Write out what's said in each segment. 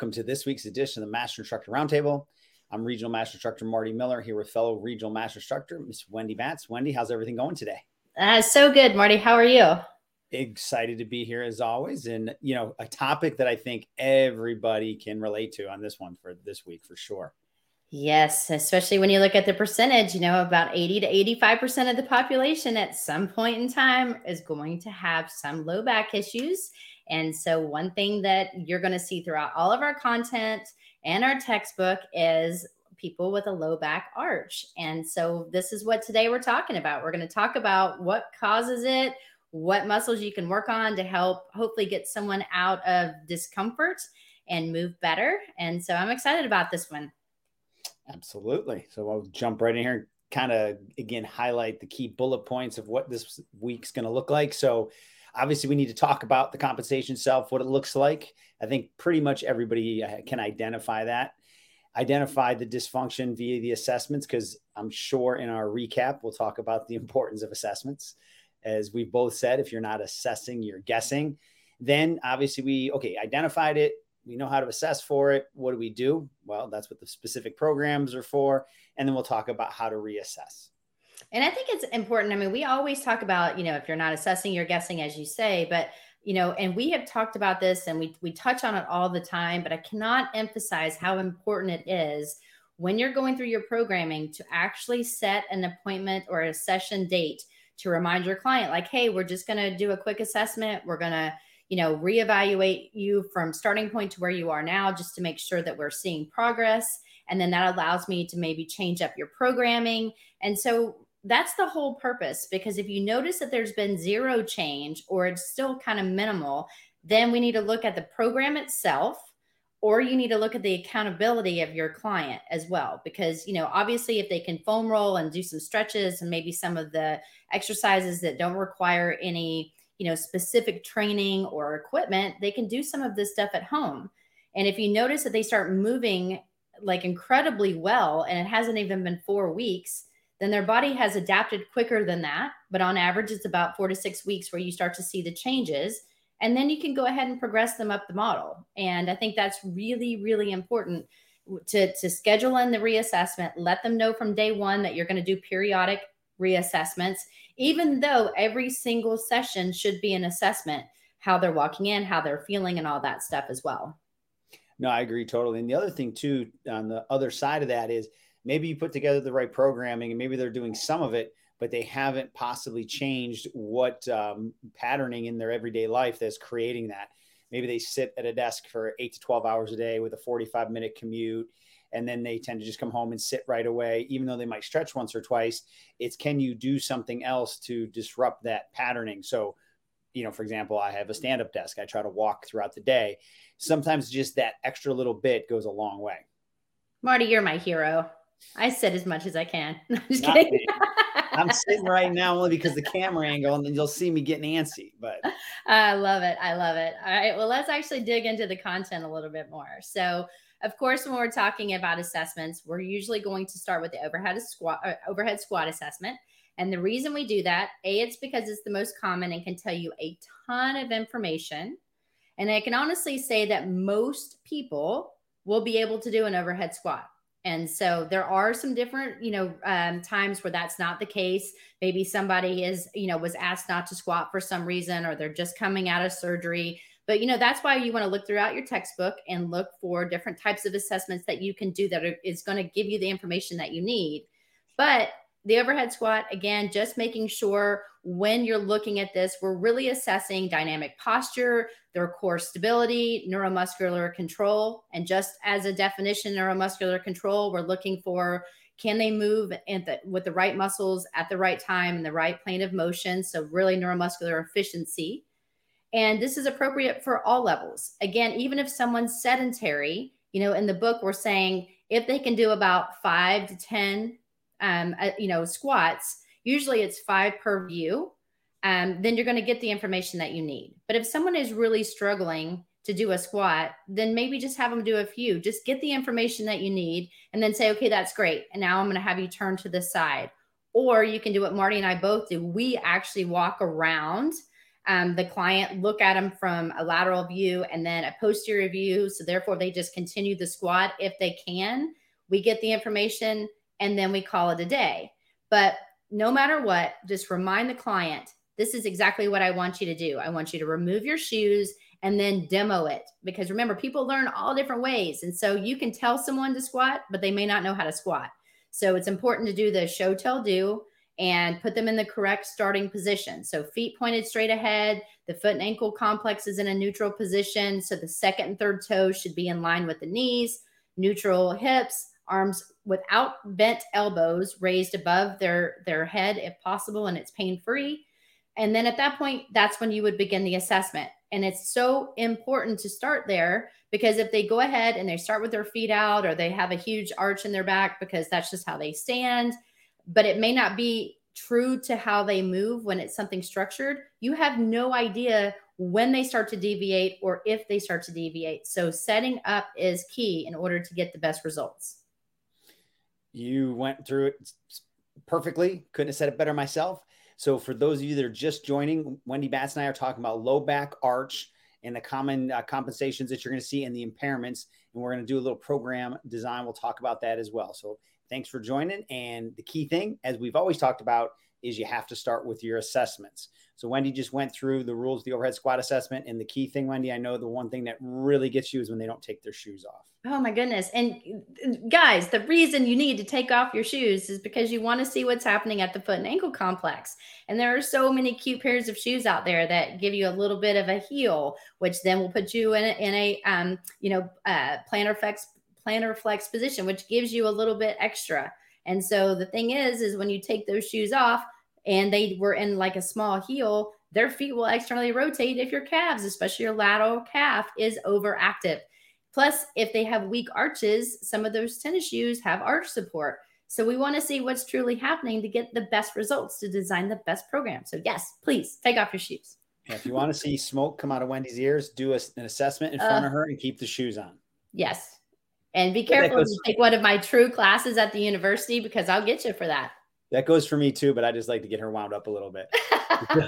welcome to this week's edition of the Master Instructor Roundtable. I'm Regional Master Instructor Marty Miller here with fellow Regional Master Instructor Miss Wendy Batts. Wendy, how's everything going today? Uh, so good, Marty. How are you? Excited to be here as always, and you know a topic that I think everybody can relate to on this one for this week for sure. Yes, especially when you look at the percentage, you know, about 80 to 85% of the population at some point in time is going to have some low back issues. And so, one thing that you're going to see throughout all of our content and our textbook is people with a low back arch. And so, this is what today we're talking about. We're going to talk about what causes it, what muscles you can work on to help hopefully get someone out of discomfort and move better. And so, I'm excited about this one. Absolutely. So I'll jump right in here, and kind of again highlight the key bullet points of what this week's going to look like. So obviously we need to talk about the compensation itself, what it looks like. I think pretty much everybody uh, can identify that. Identify the dysfunction via the assessments because I'm sure in our recap we'll talk about the importance of assessments. As we both said, if you're not assessing, you're guessing. Then obviously we okay identified it, we know how to assess for it. What do we do? Well, that's what the specific programs are for. And then we'll talk about how to reassess. And I think it's important. I mean, we always talk about, you know, if you're not assessing, you're guessing, as you say, but you know, and we have talked about this and we we touch on it all the time, but I cannot emphasize how important it is when you're going through your programming to actually set an appointment or a session date to remind your client like, "Hey, we're just going to do a quick assessment. We're going to you know, reevaluate you from starting point to where you are now just to make sure that we're seeing progress. And then that allows me to maybe change up your programming. And so that's the whole purpose because if you notice that there's been zero change or it's still kind of minimal, then we need to look at the program itself or you need to look at the accountability of your client as well. Because you know obviously if they can foam roll and do some stretches and maybe some of the exercises that don't require any you know specific training or equipment they can do some of this stuff at home. And if you notice that they start moving like incredibly well and it hasn't even been four weeks then their body has adapted quicker than that but on average it's about four to six weeks where you start to see the changes and then you can go ahead and progress them up the model and i think that's really really important to, to schedule in the reassessment let them know from day one that you're going to do periodic reassessments, even though every single session should be an assessment, how they're walking in, how they're feeling, and all that stuff as well. No, I agree totally. And the other thing, too, on the other side of that is maybe you put together the right programming and maybe they're doing some of it, but they haven't possibly changed what um, patterning in their everyday life that's creating that. Maybe they sit at a desk for eight to 12 hours a day with a 45 minute commute and then they tend to just come home and sit right away. Even though they might stretch once or twice it's can you do something else to disrupt that patterning? So you know for example i have a stand up desk. I try to walk throughout the day. Sometimes just that extra little bit goes a long way. Marty you're my hero i sit as much as i can I'm just kidding I'm sitting right now only because the camera angle, and then you'll see me getting antsy. But I love it. I love it. All right. Well, let's actually dig into the content a little bit more. So, of course, when we're talking about assessments, we're usually going to start with the overhead squat uh, overhead squat assessment. And the reason we do that, A, it's because it's the most common and can tell you a ton of information. And I can honestly say that most people will be able to do an overhead squat. And so there are some different, you know, um, times where that's not the case. Maybe somebody is, you know, was asked not to squat for some reason, or they're just coming out of surgery but you know, that's why you want to look throughout your textbook and look for different types of assessments that you can do that are, is going to give you the information that you need. But the overhead squat, again, just making sure when you're looking at this, we're really assessing dynamic posture, their core stability, neuromuscular control. And just as a definition, neuromuscular control, we're looking for can they move the, with the right muscles at the right time in the right plane of motion? So, really, neuromuscular efficiency. And this is appropriate for all levels. Again, even if someone's sedentary, you know, in the book, we're saying if they can do about five to 10, um, uh, you know, squats, usually it's five per view, um, then you're going to get the information that you need. But if someone is really struggling to do a squat, then maybe just have them do a few. Just get the information that you need and then say, okay, that's great. And now I'm going to have you turn to the side. Or you can do what Marty and I both do. We actually walk around um, the client look at them from a lateral view and then a posterior view. So therefore, they just continue the squat if they can. We get the information and then we call it a day. But no matter what, just remind the client this is exactly what I want you to do. I want you to remove your shoes and then demo it because remember, people learn all different ways. And so you can tell someone to squat, but they may not know how to squat. So it's important to do the show, tell, do and put them in the correct starting position. So feet pointed straight ahead, the foot and ankle complex is in a neutral position. So the second and third toes should be in line with the knees, neutral hips, arms without bent elbows raised above their their head if possible and it's pain free. And then at that point that's when you would begin the assessment. And it's so important to start there because if they go ahead and they start with their feet out or they have a huge arch in their back because that's just how they stand, but it may not be true to how they move when it's something structured, you have no idea when they start to deviate or if they start to deviate. So, setting up is key in order to get the best results. You went through it perfectly. Couldn't have said it better myself. So, for those of you that are just joining, Wendy Batts and I are talking about low back arch and the common uh, compensations that you're going to see and the impairments. And we're going to do a little program design. We'll talk about that as well. So, Thanks for joining. And the key thing, as we've always talked about, is you have to start with your assessments. So Wendy just went through the rules, of the overhead squat assessment, and the key thing, Wendy, I know the one thing that really gets you is when they don't take their shoes off. Oh my goodness! And guys, the reason you need to take off your shoes is because you want to see what's happening at the foot and ankle complex. And there are so many cute pairs of shoes out there that give you a little bit of a heel, which then will put you in a, in a um, you know uh, plantar flex plantar flex position, which gives you a little bit extra. And so the thing is, is when you take those shoes off and they were in like a small heel, their feet will externally rotate if your calves, especially your lateral calf, is overactive. Plus, if they have weak arches, some of those tennis shoes have arch support. So we want to see what's truly happening to get the best results to design the best program. So yes, please take off your shoes. if you want to see smoke come out of Wendy's ears, do a, an assessment in front uh, of her and keep the shoes on. Yes. And be careful goes, you take one of my true classes at the university because I'll get you for that. That goes for me too, but I just like to get her wound up a little bit.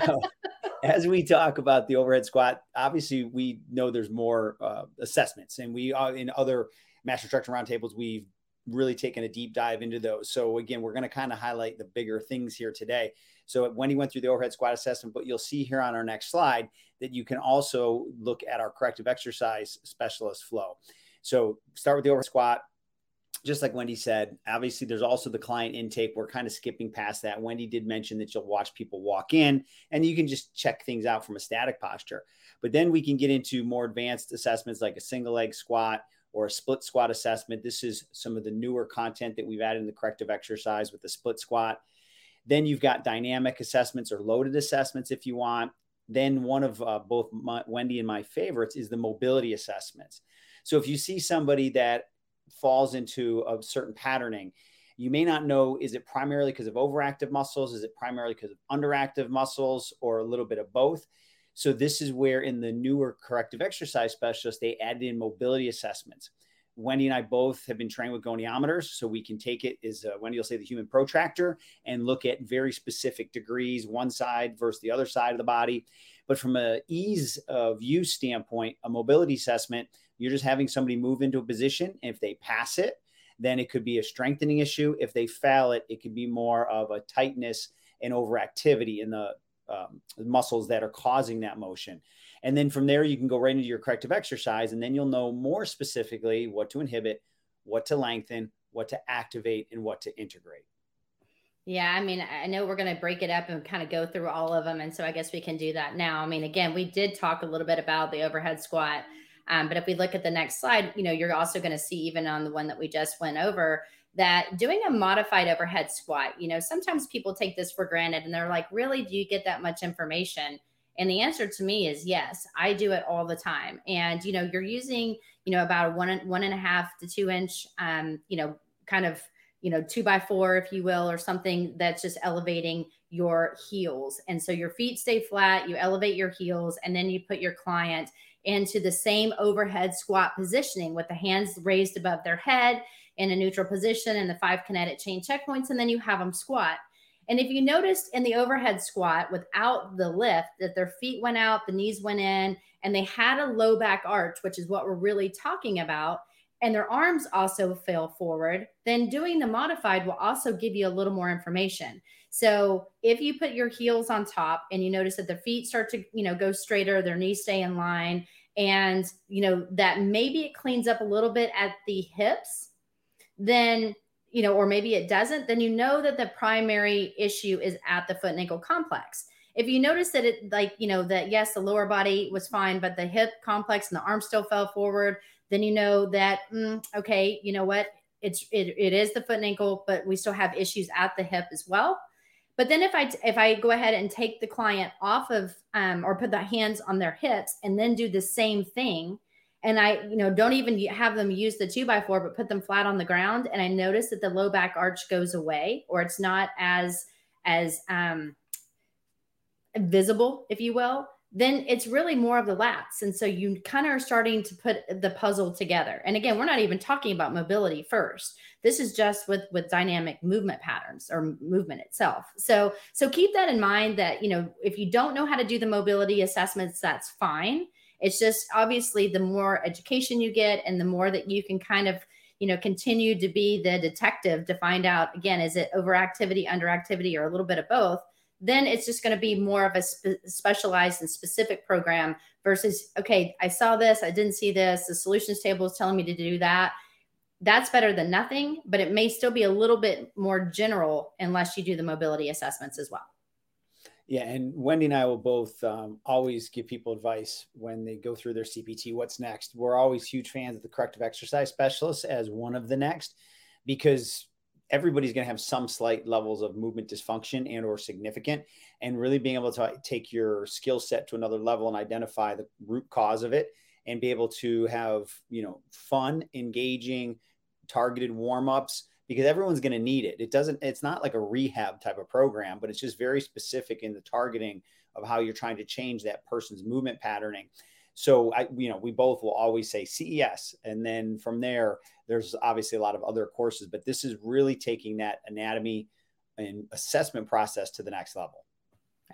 so, as we talk about the overhead squat, obviously we know there's more uh, assessments, and we are in other Master Instructor roundtables. We've really taken a deep dive into those. So again, we're going to kind of highlight the bigger things here today. So Wendy went through the overhead squat assessment, but you'll see here on our next slide that you can also look at our corrective exercise specialist flow. So start with the overhead squat. Just like Wendy said, obviously there's also the client intake. We're kind of skipping past that. Wendy did mention that you'll watch people walk in and you can just check things out from a static posture. But then we can get into more advanced assessments like a single leg squat or a split squat assessment. This is some of the newer content that we've added in the corrective exercise with the split squat. Then you've got dynamic assessments or loaded assessments if you want. Then one of uh, both my, Wendy and my favorites is the mobility assessments. So if you see somebody that falls into a certain patterning, you may not know is it primarily because of overactive muscles? Is it primarily because of underactive muscles or a little bit of both? So this is where in the newer corrective exercise specialist, they added in mobility assessments. Wendy and I both have been trained with goniometers, so we can take it as uh, Wendy will say the human protractor and look at very specific degrees, one side versus the other side of the body. But from a ease of use standpoint, a mobility assessment you're just having somebody move into a position. If they pass it, then it could be a strengthening issue. If they fail it, it could be more of a tightness and overactivity in the um, muscles that are causing that motion. And then from there, you can go right into your corrective exercise, and then you'll know more specifically what to inhibit, what to lengthen, what to activate, and what to integrate. Yeah, I mean, I know we're going to break it up and kind of go through all of them. And so I guess we can do that now. I mean, again, we did talk a little bit about the overhead squat. Um, but if we look at the next slide, you know, you're also going to see even on the one that we just went over that doing a modified overhead squat, you know, sometimes people take this for granted and they're like, really, do you get that much information? And the answer to me is yes, I do it all the time. And, you know, you're using, you know, about a one, one and a half to two inch, um, you know, kind of, you know, two by four, if you will, or something that's just elevating your heels. And so your feet stay flat, you elevate your heels, and then you put your client into the same overhead squat positioning with the hands raised above their head in a neutral position and the five kinetic chain checkpoints. And then you have them squat. And if you noticed in the overhead squat without the lift that their feet went out, the knees went in, and they had a low back arch, which is what we're really talking about, and their arms also fell forward, then doing the modified will also give you a little more information. So if you put your heels on top and you notice that their feet start to, you know, go straighter, their knees stay in line, and you know that maybe it cleans up a little bit at the hips, then you know, or maybe it doesn't, then you know that the primary issue is at the foot and ankle complex. If you notice that it like, you know, that yes, the lower body was fine, but the hip complex and the arm still fell forward, then you know that mm, okay, you know what, it's it, it is the foot and ankle, but we still have issues at the hip as well. But then if I if I go ahead and take the client off of um, or put the hands on their hips and then do the same thing, and I you know don't even have them use the two by four, but put them flat on the ground, and I notice that the low back arch goes away or it's not as as um, visible, if you will then it's really more of the lats. And so you kind of are starting to put the puzzle together. And again, we're not even talking about mobility first. This is just with with dynamic movement patterns or movement itself. So so keep that in mind that, you know, if you don't know how to do the mobility assessments, that's fine. It's just obviously the more education you get and the more that you can kind of you know continue to be the detective to find out again is it overactivity underactivity or a little bit of both then it's just going to be more of a spe- specialized and specific program versus okay i saw this i didn't see this the solutions table is telling me to do that. That's better than nothing but it may still be a little bit more general unless you do the mobility assessments as well. Yeah and wendy and i will both um, always give people advice when they go through their cpt what's next? We're always huge fans of the corrective exercise specialist as one of the next because everybody's going to have some slight levels of movement dysfunction and or significant and really being able to take your skill set to another level and identify the root cause of it and be able to have you know fun engaging targeted warm-ups because everyone's going to need it. It doesn't it's not like a rehab type of program but it's just very specific in the targeting of how you're trying to change that person's movement patterning so I, you know, we both will always say CES, and then from there, there's obviously a lot of other courses, but this is really taking that anatomy and assessment process to the next level.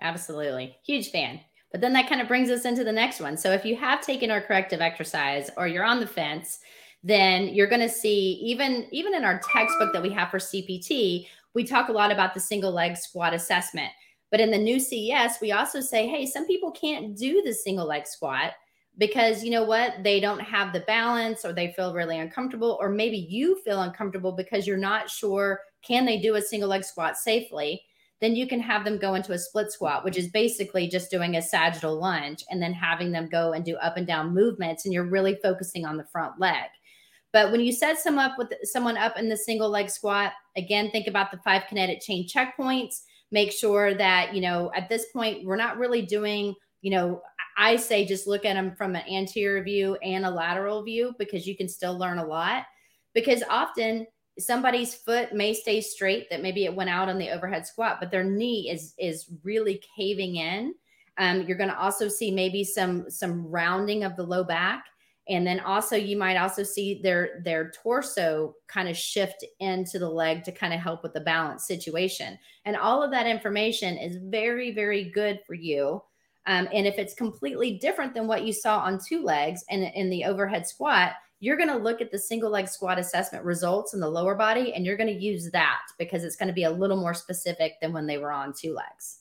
Absolutely, huge fan. But then that kind of brings us into the next one. So if you have taken our corrective exercise or you're on the fence, then you're going to see even even in our textbook that we have for CPT, we talk a lot about the single leg squat assessment. But in the new CES, we also say, hey, some people can't do the single leg squat because you know what? They don't have the balance or they feel really uncomfortable or maybe you feel uncomfortable because you're not sure can they do a single leg squat safely? Then you can have them go into a split squat which is basically just doing a sagittal lunge and then having them go and do up and down movements and you're really focusing on the front leg. But when you set some up with someone up in the single leg squat again think about the five kinetic chain checkpoints. Make sure that you know at this point we're not really doing you know I say just look at them from an anterior view and a lateral view because you can still learn a lot. Because often somebody's foot may stay straight that maybe it went out on the overhead squat, but their knee is is really caving in. Um, you're going to also see maybe some some rounding of the low back, and then also you might also see their their torso kind of shift into the leg to kind of help with the balance situation. And all of that information is very very good for you um, and if it's completely different than what you saw on two legs and in the overhead squat, you're going to look at the single leg squat assessment results in the lower body and you're going to use that because it's going to be a little more specific than when they were on two legs.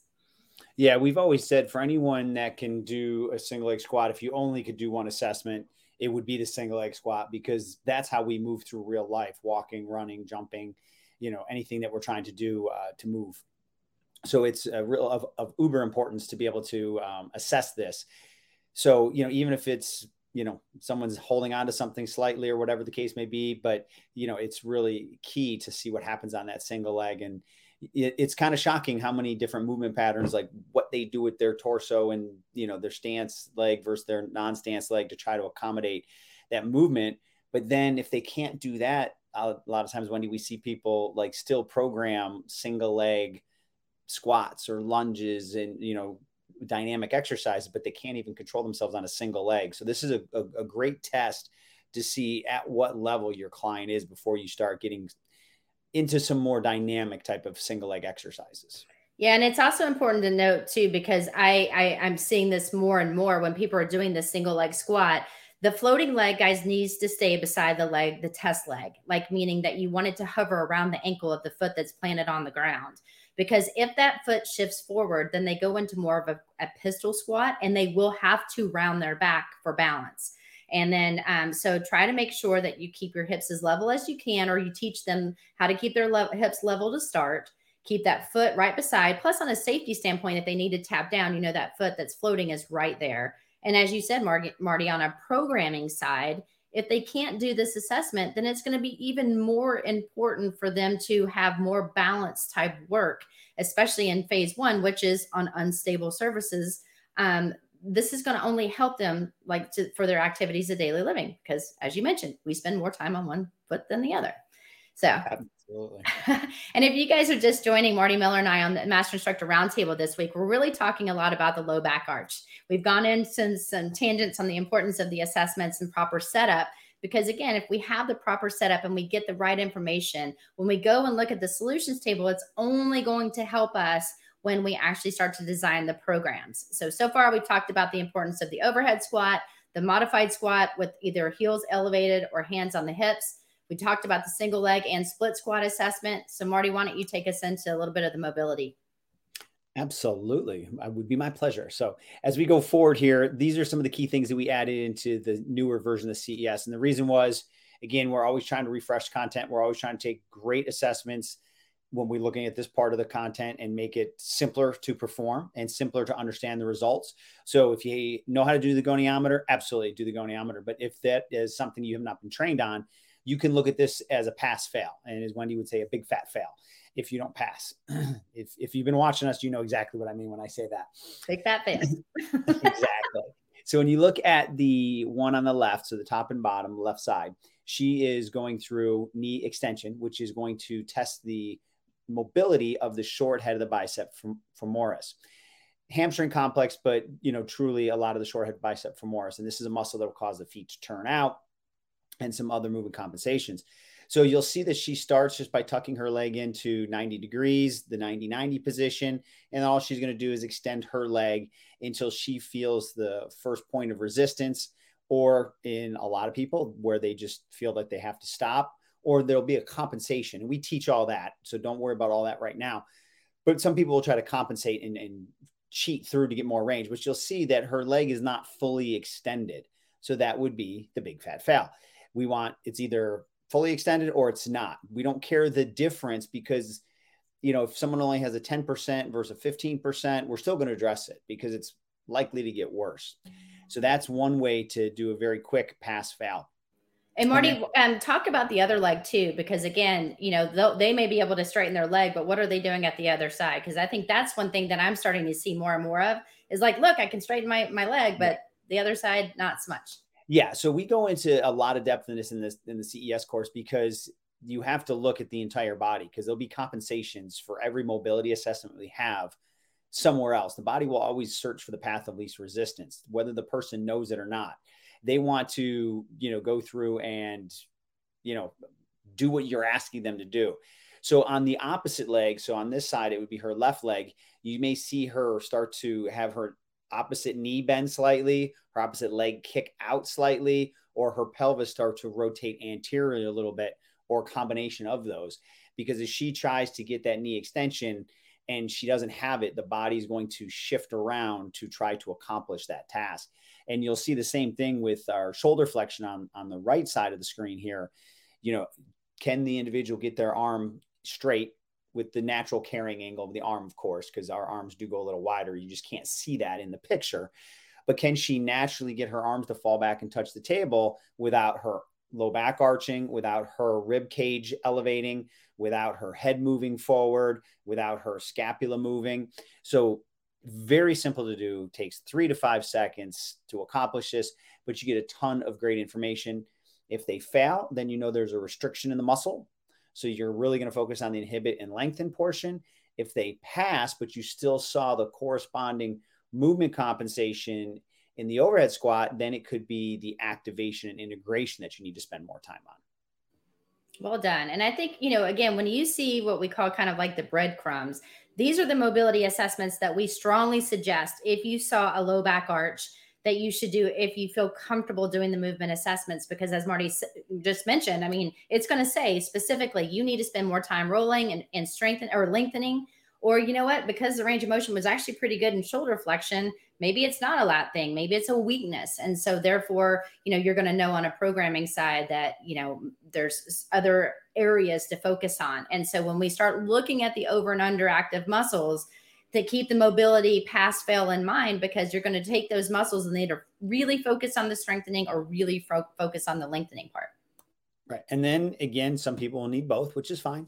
Yeah, we've always said for anyone that can do a single leg squat, if you only could do one assessment, it would be the single leg squat because that's how we move through real life walking, running, jumping, you know, anything that we're trying to do uh, to move so it's a real of, of uber importance to be able to um, assess this. So you know even if it's you know someone's holding on to something slightly or whatever the case may be but you know it's really key to see what happens on that single leg. And it, it's kind of shocking how many different movement patterns like what they do with their torso and you know their stance leg versus their non-stance leg to try to accommodate that movement. But then if they can't do that a lot of times wendy we see people like still program single leg squats or lunges and you know dynamic exercises, but they can't even control themselves on a single leg. So this is a, a, a, great test to see at what level your client is before you start getting into some more dynamic type of single leg exercises. Yeah, and it's also important to note too because I, I I'm seeing this more and more when people are doing the single leg squat. The floating leg, guys, needs to stay beside the leg, the test leg, like meaning that you want it to hover around the ankle of the foot that's planted on the ground. Because if that foot shifts forward, then they go into more of a, a pistol squat and they will have to round their back for balance. And then, um, so try to make sure that you keep your hips as level as you can, or you teach them how to keep their le- hips level to start. Keep that foot right beside. Plus, on a safety standpoint, if they need to tap down, you know that foot that's floating is right there. And as you said, Mar- Marty, on a programming side, if they can't do this assessment, then it's going to be even more important for them to have more balanced type work, especially in phase one, which is on unstable surfaces. Um, this is going to only help them like to, for their activities of daily living because as you mentioned we spend more time on one foot than the other so absolutely and if you guys are just joining marty miller and i on the master instructor roundtable this week we're really talking a lot about the low back arch we've gone into some tangents on the importance of the assessments and proper setup because again if we have the proper setup and we get the right information when we go and look at the solutions table it's only going to help us when we actually start to design the programs. So, so far we've talked about the importance of the overhead squat, the modified squat with either heels elevated or hands on the hips. We talked about the single leg and split squat assessment. So, Marty, why don't you take us into a little bit of the mobility? Absolutely. It would be my pleasure. So, as we go forward here, these are some of the key things that we added into the newer version of CES. And the reason was, again, we're always trying to refresh content, we're always trying to take great assessments when we're looking at this part of the content and make it simpler to perform and simpler to understand the results. So if you know how to do the goniometer, absolutely do the goniometer. But if that is something you have not been trained on, you can look at this as a pass fail. And as Wendy would say, a big fat fail if you don't pass. if, if you've been watching us, you know exactly what I mean when I say that. Big fat fail. exactly. So when you look at the one on the left, so the top and bottom left side, she is going through knee extension, which is going to test the mobility of the short head of the bicep from femoris. Hamstring complex, but you know, truly a lot of the short head bicep femoris. And this is a muscle that will cause the feet to turn out and some other movement compensations. So you'll see that she starts just by tucking her leg into 90 degrees, the 90 90 position. And all she's going to do is extend her leg until she feels the first point of resistance, or in a lot of people where they just feel like they have to stop or there'll be a compensation. And we teach all that. So don't worry about all that right now. But some people will try to compensate and, and cheat through to get more range, which you'll see that her leg is not fully extended. So that would be the big fat fail. We want it's either fully extended or it's not. We don't care the difference because you know, if someone only has a 10% versus a 15%, we're still going to address it because it's likely to get worse. So that's one way to do a very quick pass fail. And Marty, um, talk about the other leg too, because again, you know, they may be able to straighten their leg, but what are they doing at the other side? Because I think that's one thing that I'm starting to see more and more of is like, look, I can straighten my my leg, but the other side, not so much. Yeah, so we go into a lot of depth in this in this in the CES course because you have to look at the entire body because there'll be compensations for every mobility assessment we have somewhere else. The body will always search for the path of least resistance, whether the person knows it or not. They want to you know go through and you know do what you're asking them to do. So on the opposite leg so on this side it would be her left leg. You may see her start to have her opposite knee bend slightly her opposite leg kick out slightly or her pelvis start to rotate anteriorly a little bit or combination of those. Because as she tries to get that knee extension and she doesn't have it the body's going to shift around to try to accomplish that task. And you'll see the same thing with our shoulder flexion on, on the right side of the screen here. You know, can the individual get their arm straight with the natural carrying angle of the arm, of course, because our arms do go a little wider. You just can't see that in the picture. But can she naturally get her arms to fall back and touch the table without her low back arching, without her rib cage elevating, without her head moving forward, without her scapula moving? So very simple to do, takes three to five seconds to accomplish this, but you get a ton of great information. If they fail, then you know there's a restriction in the muscle. So you're really going to focus on the inhibit and lengthen portion. If they pass, but you still saw the corresponding movement compensation in the overhead squat, then it could be the activation and integration that you need to spend more time on. Well done. And I think, you know, again, when you see what we call kind of like the breadcrumbs, these are the mobility assessments that we strongly suggest if you saw a low back arch that you should do if you feel comfortable doing the movement assessments because as marty just mentioned i mean it's going to say specifically you need to spend more time rolling and, and strengthen or lengthening or you know what because the range of motion was actually pretty good in shoulder flexion maybe it's not a lat thing maybe it's a weakness. And so therefore you know you're going to know on a programming side that you know there's other areas to focus on. And so when we start looking at the over and under active muscles to keep the mobility pass fail in mind because you're going to take those muscles and they either really focus on the strengthening or really fo- focus on the lengthening part. Right and then again some people will need both which is fine.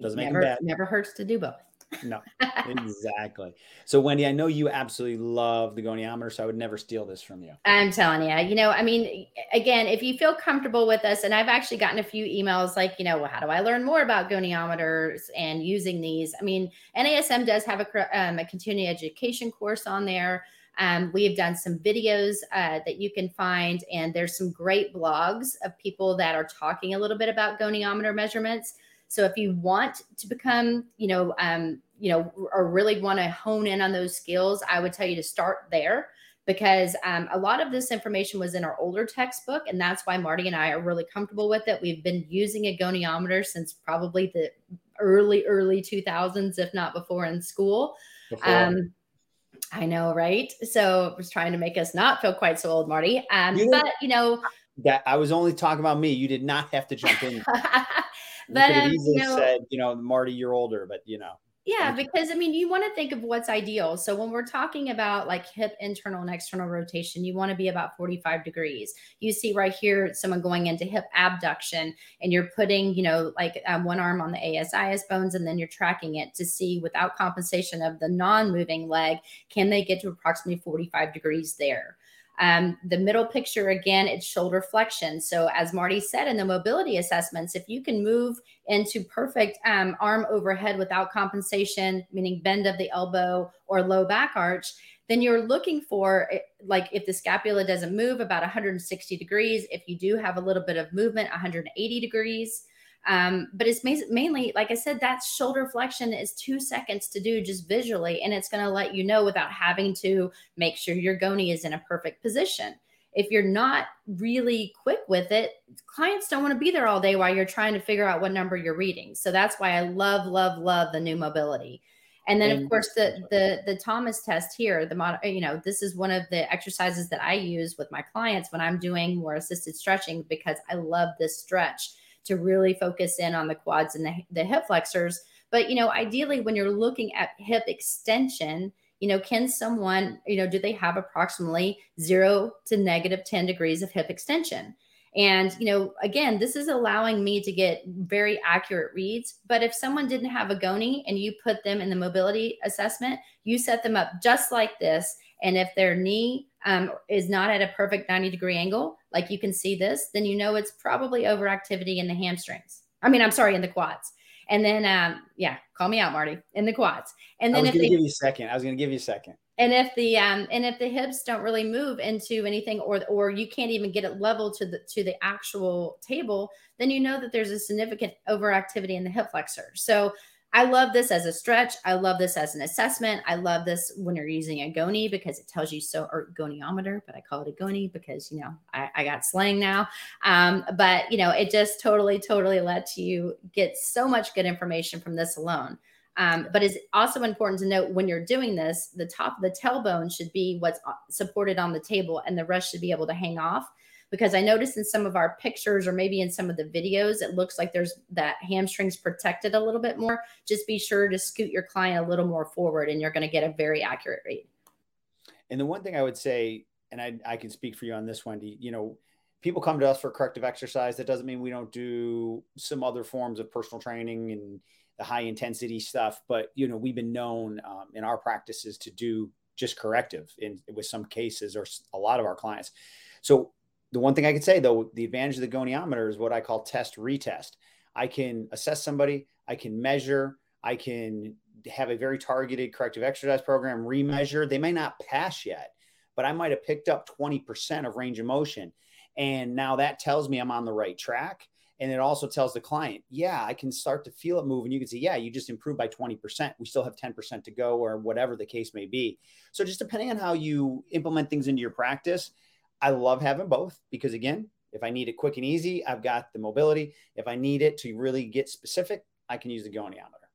Doesn't never, make them bad. never hurts to do both no, exactly. So, Wendy, I know you absolutely love the goniometer, so I would never steal this from you. I'm telling you, you know, I mean, again, if you feel comfortable with us, and I've actually gotten a few emails like, you know, well, how do I learn more about goniometers and using these? I mean, NASM does have a, um, a continuing education course on there. Um, we have done some videos uh, that you can find, and there's some great blogs of people that are talking a little bit about goniometer measurements. So if you want to become, you know, um, you know, or really want to hone in on those skills, I would tell you to start there because um, a lot of this information was in our older textbook, and that's why Marty and I are really comfortable with it. We've been using a goniometer since probably the early, early 2000s, if not before in school. Um, I know, right? So it was trying to make us not feel quite so old, Marty. Um, you but you know, that I was only talking about me. You did not have to jump in. but you could um, easily you know, said, you know, Marty, you're older, but you know. Yeah, because I mean, you want to think of what's ideal. So when we're talking about like hip internal and external rotation, you want to be about 45 degrees. You see right here, someone going into hip abduction, and you're putting, you know, like um, one arm on the ASIS bones, and then you're tracking it to see without compensation of the non moving leg, can they get to approximately 45 degrees there? Um, the middle picture, again, it's shoulder flexion. So, as Marty said in the mobility assessments, if you can move into perfect um, arm overhead without compensation, meaning bend of the elbow or low back arch, then you're looking for eh, like if the scapula doesn't move about 160 degrees, if you do have a little bit of movement, 180 degrees. Um, but it's mainly, like I said, that shoulder flexion is two seconds to do just visually, and it's going to let you know without having to make sure your goni is in a perfect position. If you're not really quick with it, clients don't want to be there all day while you're trying to figure out what number you're reading. So that's why I love, love, love the new mobility. And then, of course, the the the Thomas test here, the mod, you know, this is one of the exercises that I use with my clients when I'm doing more assisted stretching because I love this stretch to really focus in on the quads and the, the hip flexors. But, you know, ideally, when you're looking at hip extension, you know, can someone, you know, do they have approximately zero to negative 10 degrees of hip extension? And, you know, again, this is allowing me to get very accurate reads. But if someone didn't have a GONI and you put them in the mobility assessment, you set them up just like this. And if their knee um, is not at a perfect 90 degree angle, like you can see this, then you know it's probably overactivity in the hamstrings. I mean, I'm sorry, in the quads. And then, um, yeah, call me out, Marty, in the quads. And then I was going to give you a second. I was going to give you a second. And if the um, and if the hips don't really move into anything, or or you can't even get it level to the to the actual table, then you know that there's a significant overactivity in the hip flexor. So I love this as a stretch. I love this as an assessment. I love this when you're using a goni because it tells you so, or goniometer, but I call it a goni because, you know, I, I got slang now. Um, but, you know, it just totally, totally lets you get so much good information from this alone. Um, but it's also important to note when you're doing this, the top of the tailbone should be what's uh, supported on the table and the rest should be able to hang off because I noticed in some of our pictures or maybe in some of the videos, it looks like there's that hamstrings protected a little bit more. Just be sure to scoot your client a little more forward and you're going to get a very accurate read. And the one thing I would say, and I, I can speak for you on this, Wendy, you know, people come to us for corrective exercise. That doesn't mean we don't do some other forms of personal training and the high intensity stuff. But, you know, we've been known um, in our practices to do just corrective in with some cases or a lot of our clients. So the one thing I could say though, the advantage of the goniometer is what I call test retest. I can assess somebody, I can measure, I can have a very targeted corrective exercise program, remeasure. They may not pass yet, but I might have picked up 20% of range of motion. And now that tells me I'm on the right track. And it also tells the client, yeah, I can start to feel it move. And you can say, yeah, you just improved by 20%. We still have 10% to go, or whatever the case may be. So, just depending on how you implement things into your practice, I love having both because, again, if I need it quick and easy, I've got the mobility. If I need it to really get specific, I can use the goniometer.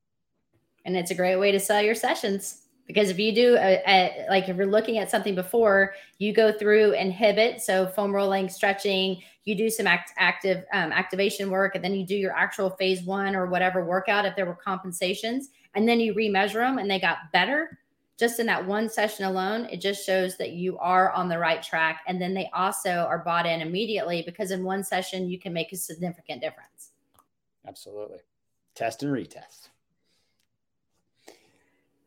And it's a great way to sell your sessions because if you do a, a, like if you're looking at something before you go through inhibit so foam rolling stretching you do some act, active um, activation work and then you do your actual phase one or whatever workout if there were compensations and then you remeasure them and they got better just in that one session alone it just shows that you are on the right track. And then they also are bought in immediately because in one session you can make a significant difference. Absolutely. Test and retest.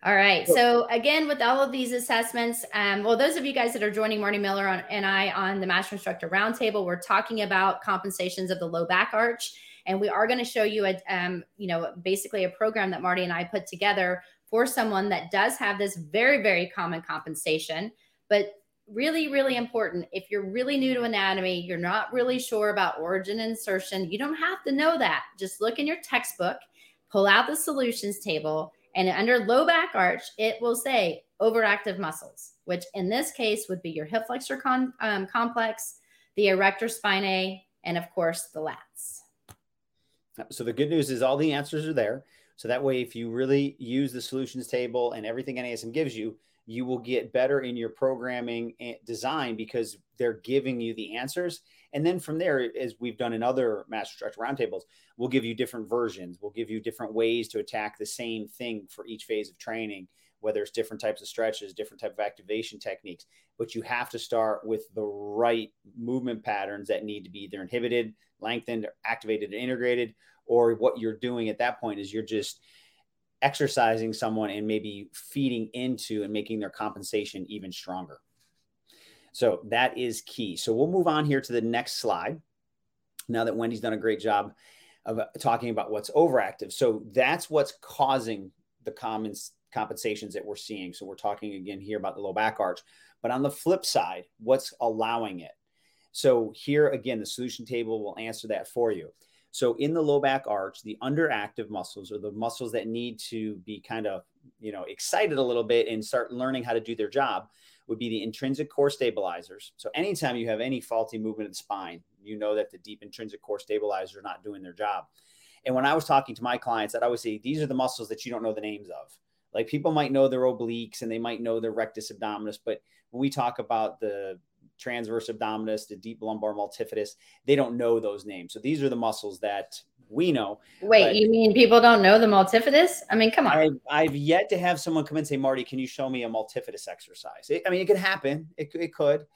All right. So again, with all of these assessments, um, well, those of you guys that are joining Marty Miller on, and I on the Master Instructor Roundtable, we're talking about compensations of the low back arch, and we are going to show you a, um, you know, basically a program that Marty and I put together for someone that does have this very, very common compensation, but really, really important. If you're really new to anatomy, you're not really sure about origin insertion, you don't have to know that. Just look in your textbook, pull out the solutions table and under low back arch, it will say overactive muscles, which in this case would be your hip flexor con, um, complex, the erector spinae, and of course the lats. So the good news is all the answers are there. So that way, if you really use the solutions table and everything NASM gives you, you will get better in your programming and design because they're giving you the answers. And then from there, as we've done in other Master Instructor roundtables, we'll give you different versions. We'll give you different ways to attack the same thing for each phase of training, whether it's different types of stretches, different type of activation techniques. But you have to start with the right movement patterns that need to be either inhibited, lengthened, activated, and integrated. Or what you're doing at that point is you're just exercising someone and maybe feeding into and making their compensation even stronger. So that is key. So we'll move on here to the next slide. Now that Wendy's done a great job of talking about what's overactive. So that's what's causing the common compensations that we're seeing. So we're talking again here about the low back arch. But on the flip side, what's allowing it? So here again, the solution table will answer that for you. So in the low back arch, the underactive muscles or the muscles that need to be kind of, you know, excited a little bit and start learning how to do their job would be the intrinsic core stabilizers. So anytime you have any faulty movement of the spine, you know that the deep intrinsic core stabilizers are not doing their job. And when I was talking to my clients, I'd always say, these are the muscles that you don't know the names of. Like people might know their obliques and they might know their rectus abdominis, but when we talk about the transverse abdominis, the deep lumbar multifidus. They don't know those names. So these are the muscles that we know. Wait, you mean people don't know the multifidus? I mean, come on. I've, I've, yet to have someone come and say, Marty, can you show me a multifidus exercise? It, I mean, it could happen. It, it could,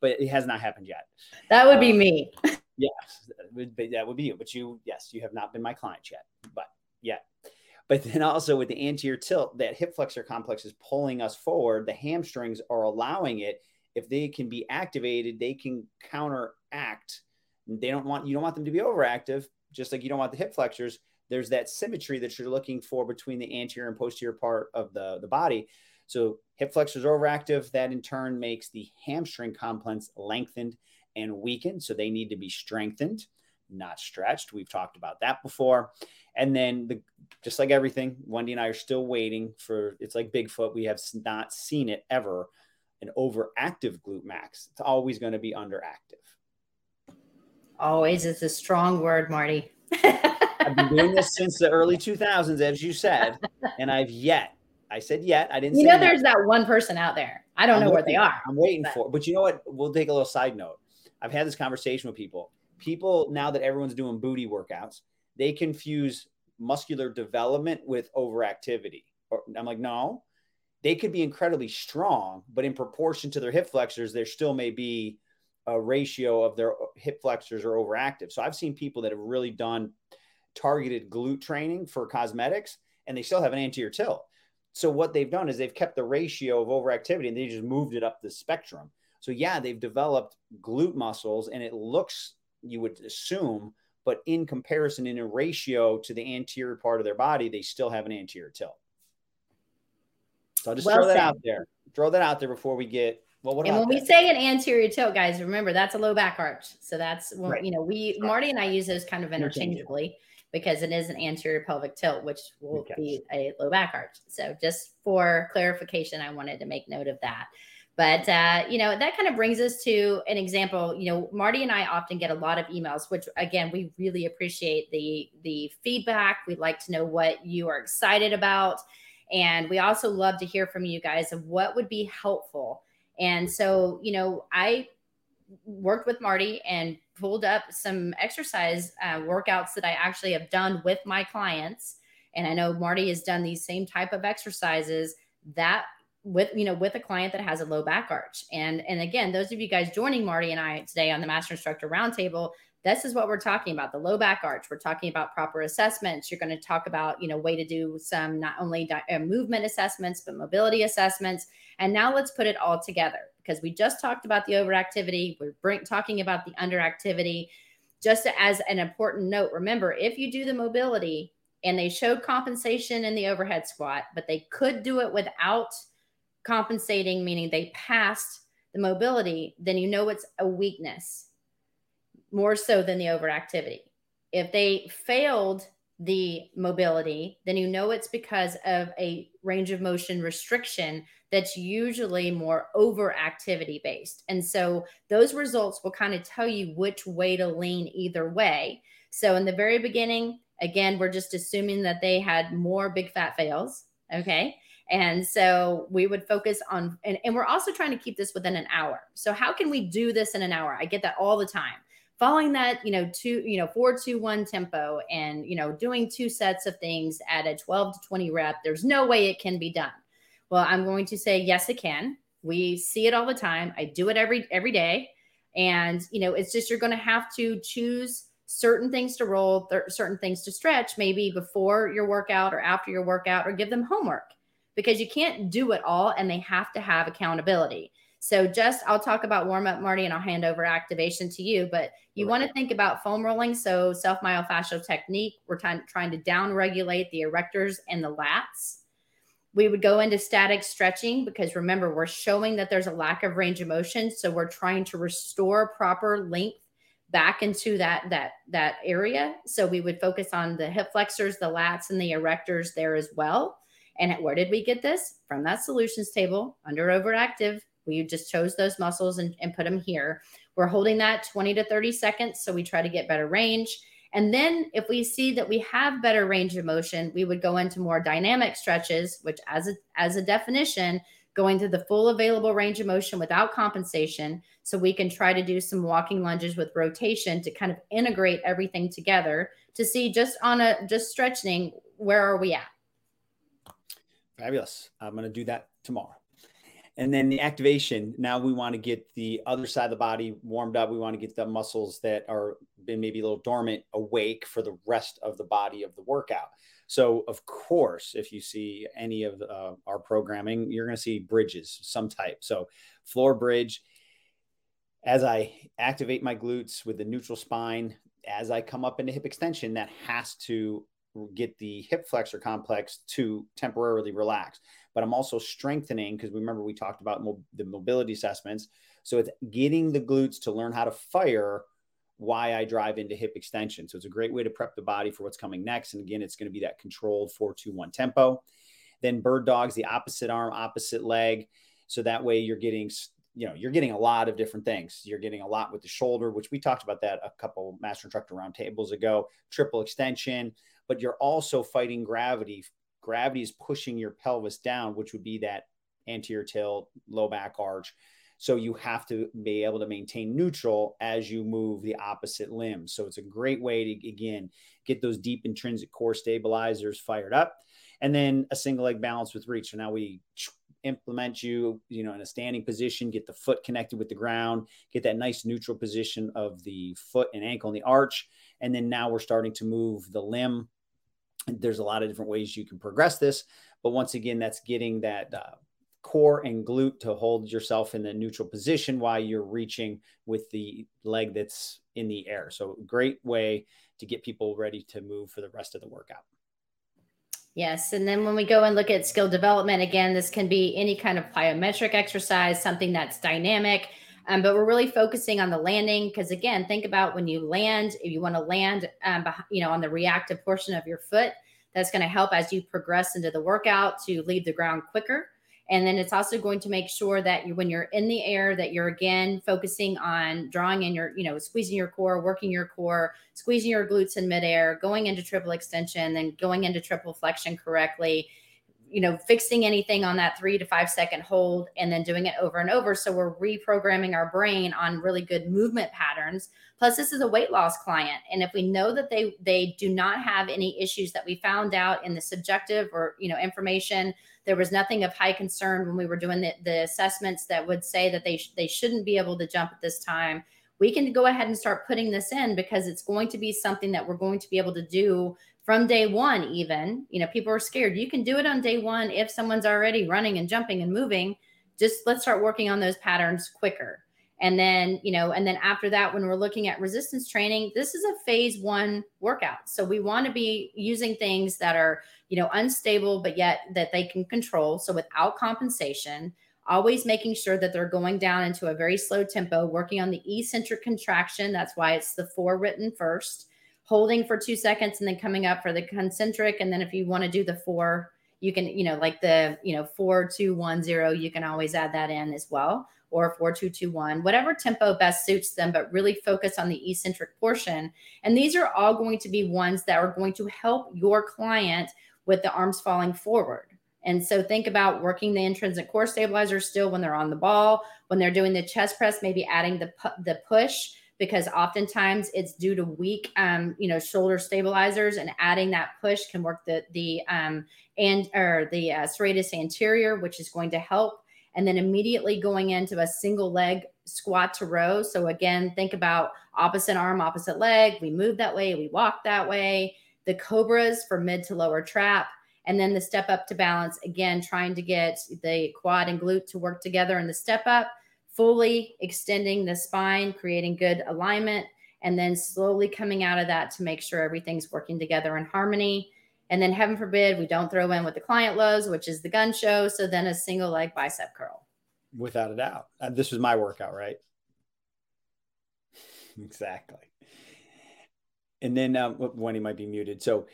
but it has not happened yet. That would um, be me. yes, that would, be, that would be you. But you, yes, you have not been my client yet, but yet. But then also with the anterior tilt, that hip flexor complex is pulling us forward. The hamstrings are allowing it if they can be activated, they can counteract. They don't want you don't want them to be overactive, just like you don't want the hip flexors. There's that symmetry that you're looking for between the anterior and posterior part of the, the body. So hip flexors overactive, that in turn makes the hamstring complex lengthened and weakened. So they need to be strengthened, not stretched. We've talked about that before. And then the just like everything, Wendy and I are still waiting for it's like Bigfoot. We have not seen it ever an overactive glute max. It's always going to be underactive. Always is a strong word, Marty. I've been doing this since the early 2000s, as you said, and I've yet. I said yet. I didn't. You know, there's that one person out there. I don't I'm know where they are. I'm waiting but. for. But you know what? We'll take a little side note. I've had this conversation with people. People now that everyone's doing booty workouts, they confuse muscular development with overactivity. Or, I'm like, no, they could be incredibly strong, but in proportion to their hip flexors, there still may be a ratio of their uh, hip flexors are overactive. So I've seen people that have really done targeted glute training for cosmetics and they still have an anterior tilt. So what they've done is they've kept the ratio of overactivity and they just moved it up the spectrum. So yeah, they've developed glute muscles and it looks you would assume but in comparison in a ratio to the anterior part of their body, they still have an anterior tilt. So I'll just well throw that said. out there. Throw that out there before we get Well, what and when that? we say an anterior tilt, guys, remember that's a low back arch. So that's when, Right. you know, we Marty and I use those kind of interchangeably because it is an anterior pelvic tilt, which will Okay. be a low back arch. So just for clarification, I wanted to make note of that. But uh, you know, that kind of brings us to an example. You know, Marty and I often get a lot of emails, which again, we really appreciate the the feedback. We'd like to know what you are excited about. And we also love to hear from you guys of what would be helpful. And so, you know, I worked with Marty and pulled up some exercise uh, workouts that I actually have done with my clients. And I know Marty has done these same type of exercises that with you know with a client that has a low back arch and and again those of you guys joining marty and i today on the master instructor roundtable this is what we're talking about the low back arch. We're talking about proper assessments. You're going to talk about you know way to do some not only di- uh, movement assessments but mobility assessments. And now let's put it all together because we just talked about the overactivity. We're bring, talking about the underactivity. Just as an important note remember if you do the mobility and they showed compensation in the overhead squat but they could do it without compensating, meaning they passed the mobility, then you know it's a weakness more so than the overactivity. If they failed the mobility, then you know it's because of a range of motion restriction that's usually more overactivity based. And so those results will kind of tell you which way to lean either way. So in the very beginning, again, we're just assuming that they had more big fat fails. Okay. And so we would focus on, and, and we're also trying to keep this within an hour. So how can we do this in an hour? I get that all the time. Following that, you know, two, you know, four, two, one tempo and, you know, doing two sets of things at a 12 to 20 rep, there's no way it can be done. Well, I'm going to say, yes, it can. We see it all the time. I do it every, every day. And, you know, it's just, you're going to have to choose certain things to roll, th- certain things to stretch, maybe before your workout or after your workout, or give them homework because you can't do it all and they have to have accountability. So just I'll talk about warm up, Marty, and I'll hand over activation to you. But you want to think about foam rolling. So self myofascial technique. We're trying trying to down regulate the erectors and the lats. We would go into static stretching because remember we're showing that there's a lack of range of motion. So we're trying to restore proper length back into that that that area. So we would focus on the hip flexors, the lats, and the erectors there as well. And where did we get this? From that solutions table under overactive. We just chose those muscles and, and put them here. We're holding that 20 to 30 seconds. So we try to get better range. And then if we see that we have better range of motion, we would go into more dynamic stretches, which as a, as a definition, going to the full available range of motion without compensation. So we can try to do some walking lunges with rotation to kind of integrate everything together to see just on a just stretching, where are we at? Fabulous. I'm going to do that tomorrow. And then the activation. Now we want to get the other side of the body warmed up. We want to get the muscles that are been maybe a little dormant awake for the rest of the body of the workout. So, of course, if you see any of uh, our programming, you're going to see bridges, some type. So, floor bridge. As I activate my glutes with the neutral spine, as I come up into hip extension, that has to get the hip flexor complex to temporarily relax. But I'm also strengthening because remember we talked about mo- the mobility assessments. So it's getting the glutes to learn how to fire why I drive into hip extension. So it's a great way to prep the body for what's coming next. And again, it's going to be that controlled 421 tempo. Then bird dogs, the opposite arm, opposite leg. So that way you're getting you know you're getting a lot of different things you're getting a lot with the shoulder which we talked about that a couple master instructor round tables ago triple extension but you're also fighting gravity. Gravity is pushing your pelvis down which would be that anterior tilt low back arch. So you have to be able to maintain neutral as you move the opposite limb. So it's a great way to again get those deep intrinsic core stabilizers fired up and then a single leg balance with reach. So now we implement you you know in a standing position get the foot connected with the ground get that nice neutral position of the foot and ankle in the arch. And then now we're starting to move the limb there's a lot of different ways you can progress this but once again that's getting that uh, core and glute to hold yourself in the neutral position while you're reaching with the leg that's in the air so great way to get people ready to move for the rest of the workout Yes. And then when we go and look at skill development, again, this can be any kind of plyometric exercise, something that's dynamic. Um, but we're really focusing on the landing because, again, think about when you land, if you want to land, um, you know, on the reactive portion of your foot, that's going to help as you progress into the workout to leave the ground quicker. And then it's also going to make sure that you, when you're in the air, that you're again focusing on drawing in your, you know, squeezing your core, working your core, squeezing your glutes in midair, going into triple extension, then going into triple flexion correctly, you know, fixing anything on that three to five second hold and then doing it over and over. So we're reprogramming our brain on really good movement patterns. Plus, this is a weight loss client. And if we know that they they do not have any issues that we found out in the subjective or you know information there was nothing of high concern when we were doing the, the assessments that would say that they sh- they shouldn't be able to jump at this time. We can go ahead and start putting this in because it's going to be something that we're going to be able to do from day one. Even you know, people are scared. You can do it on day one if someone's already running and jumping and moving. Just let's start working on those patterns quicker. And then, you know, and then after that, when we're looking at resistance training, this is a phase one workout. So we want to be using things that are you know, unstable, but yet that they can control. So without compensation, always making sure that they're going down into a very slow tempo, working on the eccentric contraction. That's why it's the four written first, holding for two seconds and then coming up for the concentric. And then if you want to do the four, you can, you know, like the, you know, four, two, one, zero, you can always add that in as well or 4221, whatever tempo best suits them, but really focus on the eccentric portion. And these are all going to be ones that are going to help your client with the arms falling forward. And so think about working the intrinsic core stabilizer still when they're on the ball, when they're doing the chest press, maybe adding the pu- the push because oftentimes it's due to weak, um, you know, shoulder stabilizers, and adding that push can work the the um, and or the uh, serratus anterior, which is going to help. And then immediately going into a single leg squat to row. So again, think about opposite arm, opposite leg. We move that way, we walk that way the cobras for mid to lower trap, and then the step up to balance. Again, trying to get the quad and glute to work together in the step up, fully extending the spine, creating good alignment, and then slowly coming out of that to make sure everything's working together in harmony. And then, heaven forbid, we don't throw in with the client lows, which is the gun show. So then a single leg bicep curl. Without a doubt. And this was my workout, right? exactly and then um, when he might be muted. So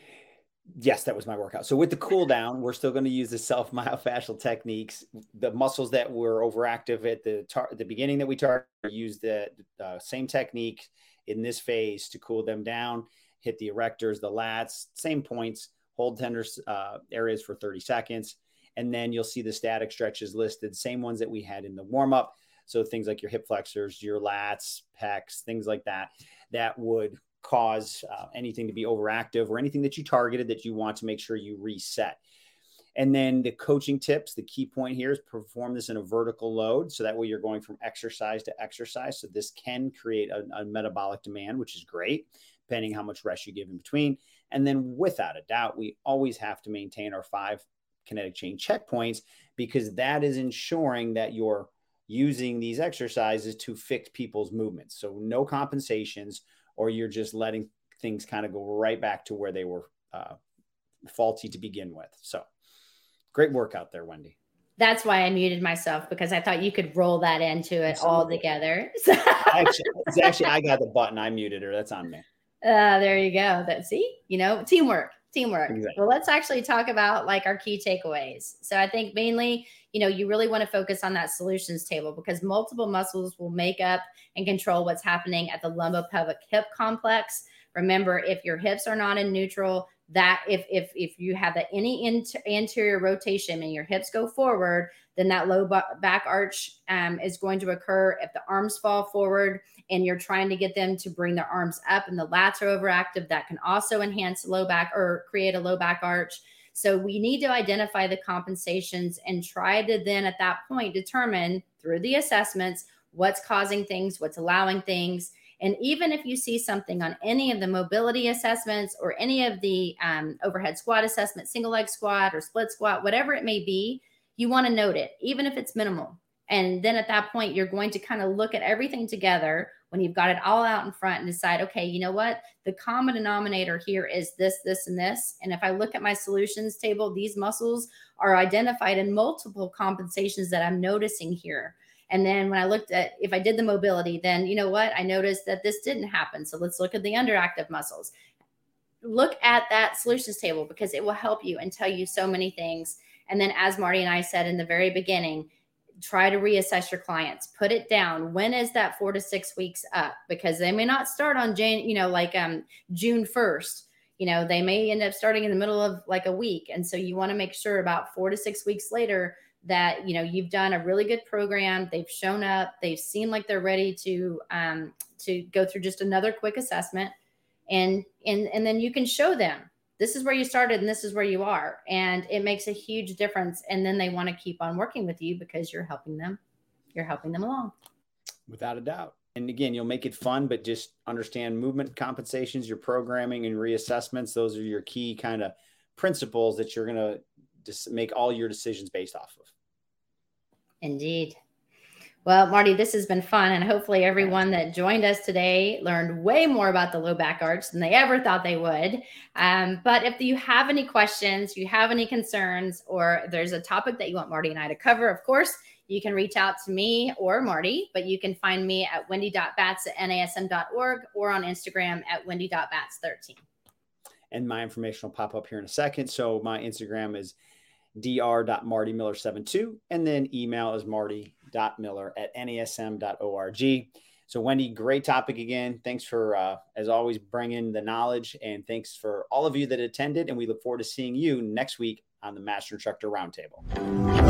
yes, that was my workout. So with the cool down, we're still going to use the self myofascial techniques. The muscles that were overactive at the tar- the beginning that we target use the uh, same technique in this phase to cool them down. Hit the erectors, the lats, same points. Hold tender uh, areas for 30 seconds, and then you'll see the static stretches listed, same ones that we had in the warm up. So things like your hip flexors, your lats, pecs, things like that, that would cause uh, anything to be overactive or anything that you targeted that you want to make sure you reset. And then the coaching tips, the key point here is perform this in a vertical load. So that way you're going from exercise to exercise. So this can create a, a metabolic demand, which is great, depending how much rest you give in between. And then without a doubt, we always have to maintain our five kinetic chain checkpoints because that is ensuring that you're using these exercises to fix people's movements. So no compensations, or you're just letting things kind of go right back to where they were uh, faulty to begin with. So great work out there, Wendy. That's why I muted myself because I thought you could roll that into it Absolutely. all together. actually, actually, I got the button. I muted her. That's on me. Uh, there you go. That see, you know, teamwork, teamwork. Exactly. Well, let's actually talk about like our key takeaways. So I think mainly, you know, you really want to focus on that solutions table because multiple muscles will make up and control what's happening at the lumbopelvic hip complex. Remember, if your hips are not in neutral, that if if if you have that any anterior rotation and your hips go forward, then that low back arch um, is going to occur. If the arms fall forward and you're trying to get them to bring their arms up and the lats are overactive, that can also enhance low back or create a low back arch. So we need to identify the compensations and try to then at that point determine through the assessments what's causing things, what's allowing things. And even if you see something on any of the mobility assessments or any of the um, overhead squat assessment, single leg squat or split squat, whatever it may be, you want to note it, even if it's minimal. And then at that point, you're going to kind of look at everything together when you've got it all out in front and decide, okay, you know what? The common denominator here is this, this, and this. And if I look at my solutions table, these muscles are identified in multiple compensations that I'm noticing here. And then when I looked at if I did the mobility, then you know what? I noticed that this didn't happen. So let's look at the underactive muscles. Look at that solutions table because it will help you and tell you so many things. And then, as Marty and I said in the very beginning, try to reassess your clients put it down. When is that four to six weeks up? Because they may not start on jane you know like um june 1st you know they may end up starting in the middle of like a week. And so you want to make sure about four to six weeks later that you know you've done a really good program. They've shown up. They've seen like they're ready to um to go through just another quick assessment. And and and then you can show them this is where you started and this is where you are. And it makes a huge difference. And then they want to keep on working with you because you're helping them. You're helping them along. Without a doubt. And again you'll make it fun but just understand movement compensations your programming and reassessments those are your key kind of principles that you're going to just make all your decisions based off of. Indeed well, Marty, this has been fun. And hopefully, everyone that joined us today learned way more about the low back arch than they ever thought they would. Um, but if you have any questions, you have any concerns, or there's a topic that you want Marty and I to cover, of course, you can reach out to me or Marty, but you can find me at wendy.batts at nasm.org or on Instagram at wendy.batts13. And my information will pop up here in a second. So my Instagram is dr.martymiller72. And then email is marty.miller at nasm.org. So, Wendy, great topic again. Thanks for, uh, as always, bringing the knowledge. And thanks for all of you that attended. And we look forward to seeing you next week on the Master Instructor Roundtable.